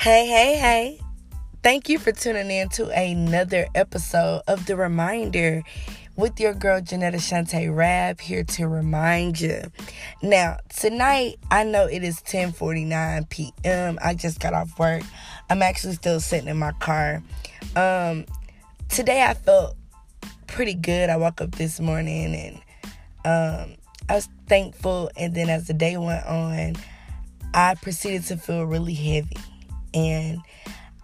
Hey, hey, hey. Thank you for tuning in to another episode of The Reminder with your girl Janetta Shante Rab here to remind you. Now, tonight, I know it is 10:49 p.m. I just got off work. I'm actually still sitting in my car. Um, today I felt pretty good. I woke up this morning and um, I was thankful and then as the day went on, I proceeded to feel really heavy. And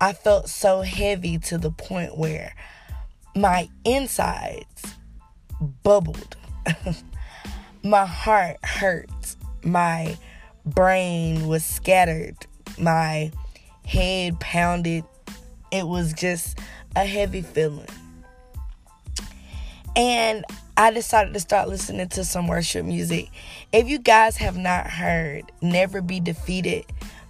I felt so heavy to the point where my insides bubbled. my heart hurt. My brain was scattered. My head pounded. It was just a heavy feeling. And I decided to start listening to some worship music. If you guys have not heard Never Be Defeated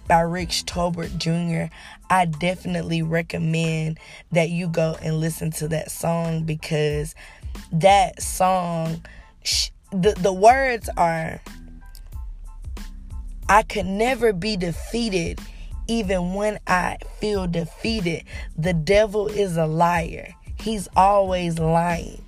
by Rich Tolbert Jr., I definitely recommend that you go and listen to that song because that song, the, the words are I could never be defeated even when I feel defeated. The devil is a liar, he's always lying.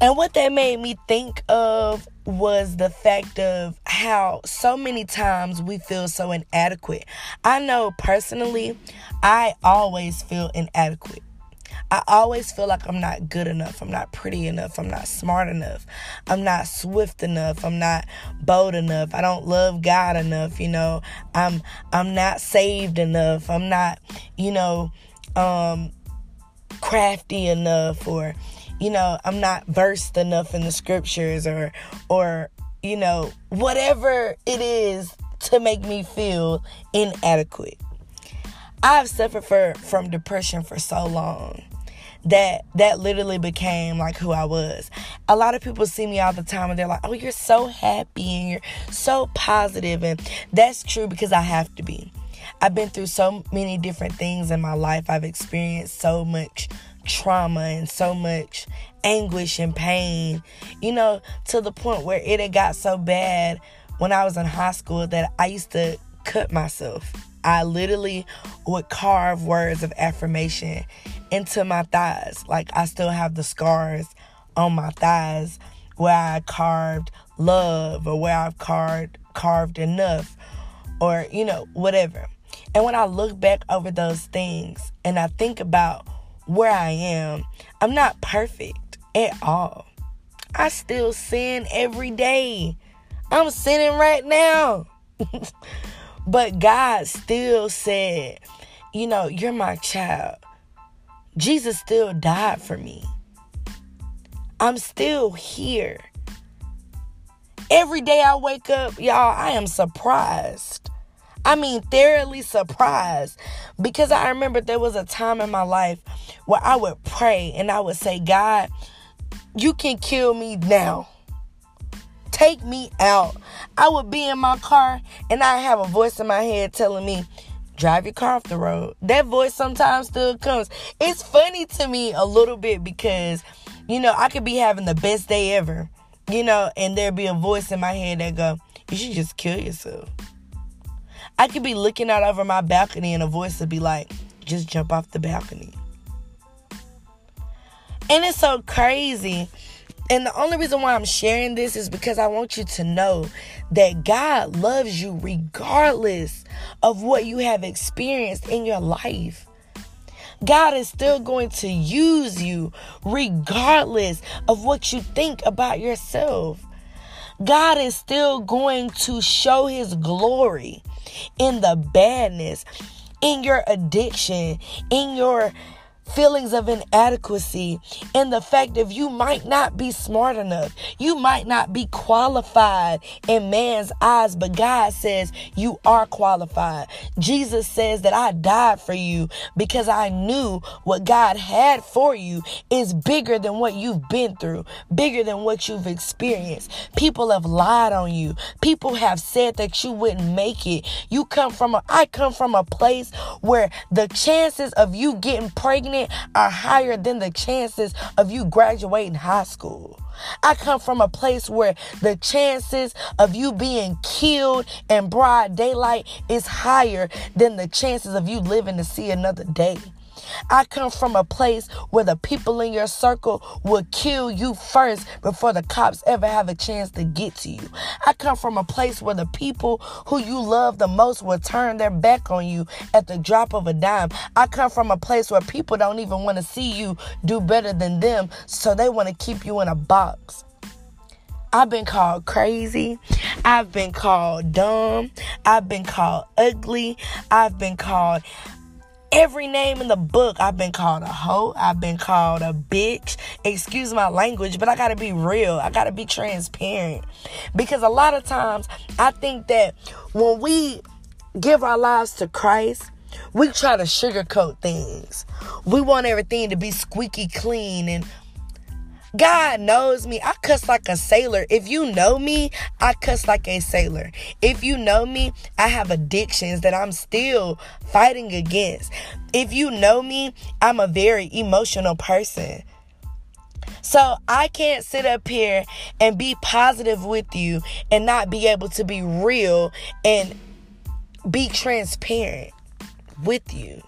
And what that made me think of was the fact of how so many times we feel so inadequate. I know personally, I always feel inadequate. I always feel like I'm not good enough. I'm not pretty enough. I'm not smart enough. I'm not swift enough. I'm not bold enough. I don't love God enough, you know. I'm I'm not saved enough. I'm not, you know, um crafty enough or you know, I'm not versed enough in the scriptures or or you know, whatever it is to make me feel inadequate. I've suffered for, from depression for so long that that literally became like who I was. A lot of people see me all the time and they're like, "Oh, you're so happy and you're so positive." And that's true because I have to be. I've been through so many different things in my life. I've experienced so much trauma and so much anguish and pain, you know, to the point where it had got so bad when I was in high school that I used to cut myself. I literally would carve words of affirmation into my thighs. Like I still have the scars on my thighs where I carved love or where I've carved carved enough or you know whatever. And when I look back over those things and I think about where I am, I'm not perfect at all. I still sin every day. I'm sinning right now. but God still said, you know, you're my child. Jesus still died for me. I'm still here. Every day I wake up, y'all, I am surprised I mean, thoroughly surprised because I remember there was a time in my life where I would pray and I would say, God, you can kill me now. Take me out. I would be in my car and I have a voice in my head telling me, drive your car off the road. That voice sometimes still comes. It's funny to me a little bit because, you know, I could be having the best day ever, you know, and there'd be a voice in my head that go, you should just kill yourself. I could be looking out over my balcony and a voice would be like, just jump off the balcony. And it's so crazy. And the only reason why I'm sharing this is because I want you to know that God loves you regardless of what you have experienced in your life. God is still going to use you regardless of what you think about yourself. God is still going to show his glory in the badness, in your addiction, in your feelings of inadequacy and the fact that you might not be smart enough. You might not be qualified in man's eyes, but God says you are qualified. Jesus says that I died for you because I knew what God had for you is bigger than what you've been through, bigger than what you've experienced. People have lied on you. People have said that you wouldn't make it. You come from a I come from a place where the chances of you getting pregnant pregnant are higher than the chances of you graduating high school. I come from a place where the chances of you being killed in broad daylight is higher than the chances of you living to see another day. I come from a place where the people in your circle will kill you first before the cops ever have a chance to get to you. I come from a place where the people who you love the most will turn their back on you at the drop of a dime. I come from a place where people don't even want to see you do better than them, so they want to keep you in a box. I've been called crazy. I've been called dumb. I've been called ugly. I've been called every name in the book. I've been called a hoe. I've been called a bitch. Excuse my language, but I gotta be real. I gotta be transparent. Because a lot of times I think that when we give our lives to Christ, we try to sugarcoat things. We want everything to be squeaky clean and God knows me. I cuss like a sailor. If you know me, I cuss like a sailor. If you know me, I have addictions that I'm still fighting against. If you know me, I'm a very emotional person. So I can't sit up here and be positive with you and not be able to be real and be transparent with you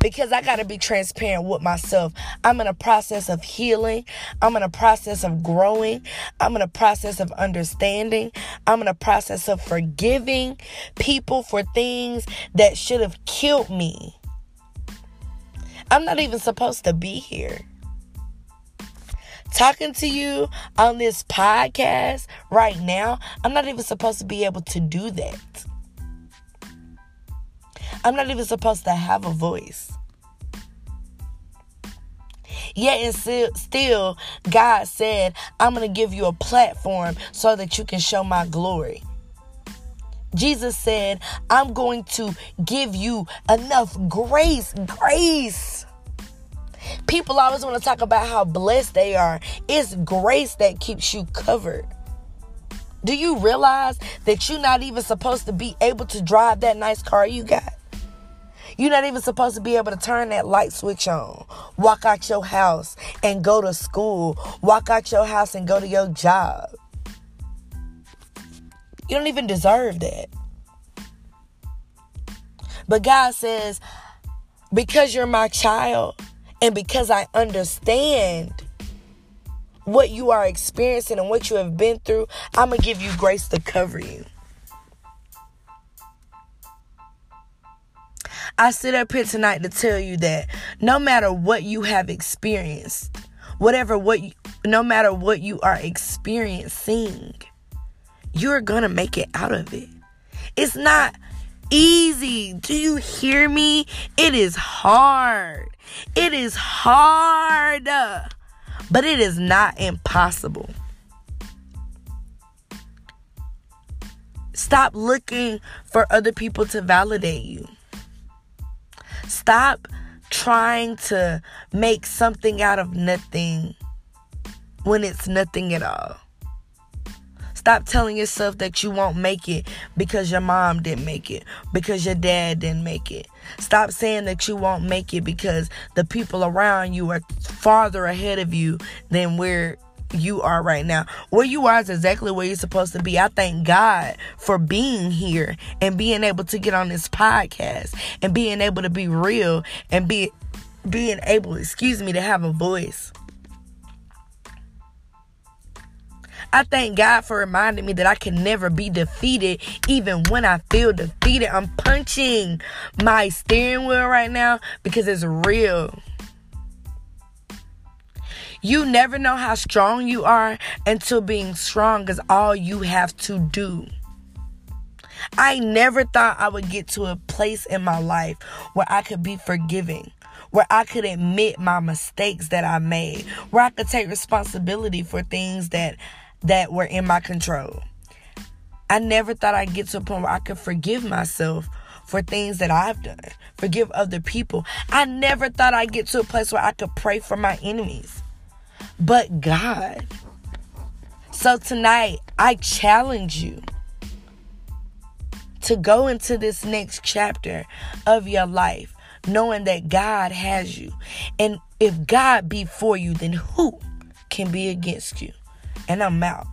because I got to be transparent with myself. I'm in a process of healing. I'm in a process of growing. I'm in a process of understanding. I'm in a process of forgiving people for things that should have killed me. I'm not even supposed to be here. Talking to you on this podcast right now, I'm not even supposed to be able to do that. I'm not even supposed to have a voice. Yet and still, still, God said, I'm going to give you a platform so that you can show my glory. Jesus said, I'm going to give you enough grace. Grace. People always want to talk about how blessed they are. It's grace that keeps you covered. Do you realize that you're not even supposed to be able to drive that nice car you got? You're not even supposed to be able to turn that light switch on, walk out your house and go to school, walk out your house and go to your job. You don't even deserve that. But God says, because you're my child and because I understand what you are experiencing and what you have been through, I'm going to give you grace to cover you. I sit up here tonight to tell you that no matter what you have experienced, whatever what you, no matter what you are experiencing, you're going to make it out of it. It's not easy. Do you hear me? It is hard. It is hard, but it is not impossible. Stop looking for other people to validate you. Stop trying to make something out of nothing when it's nothing at all. Stop telling yourself that you won't make it because your mom didn't make it, because your dad didn't make it. Stop saying that you won't make it because the people around you are farther ahead of you than where you are right now. Where you are is exactly where you're supposed to be. I thank God for being here and being able to get on this podcast and being able to be real and be being able, excuse me, to have a voice. I thank God for reminding me that I can never be defeated, even when I feel defeated. I'm punching my steering wheel right now because it's real. You never know how strong you are until being strong is all you have to do. I never thought I would get to a place in my life where I could be forgiving, where I could admit my mistakes that I made, where I could take responsibility for things that that were in my control. I never thought I'd get to a point where I could forgive myself for things that I've done, forgive other people. I never thought I'd get to a place where I could pray for my enemies but God. So tonight, I challenge you to go into this next chapter of your life knowing that God has you. And if God be for you, then who can be against you? And I'm out.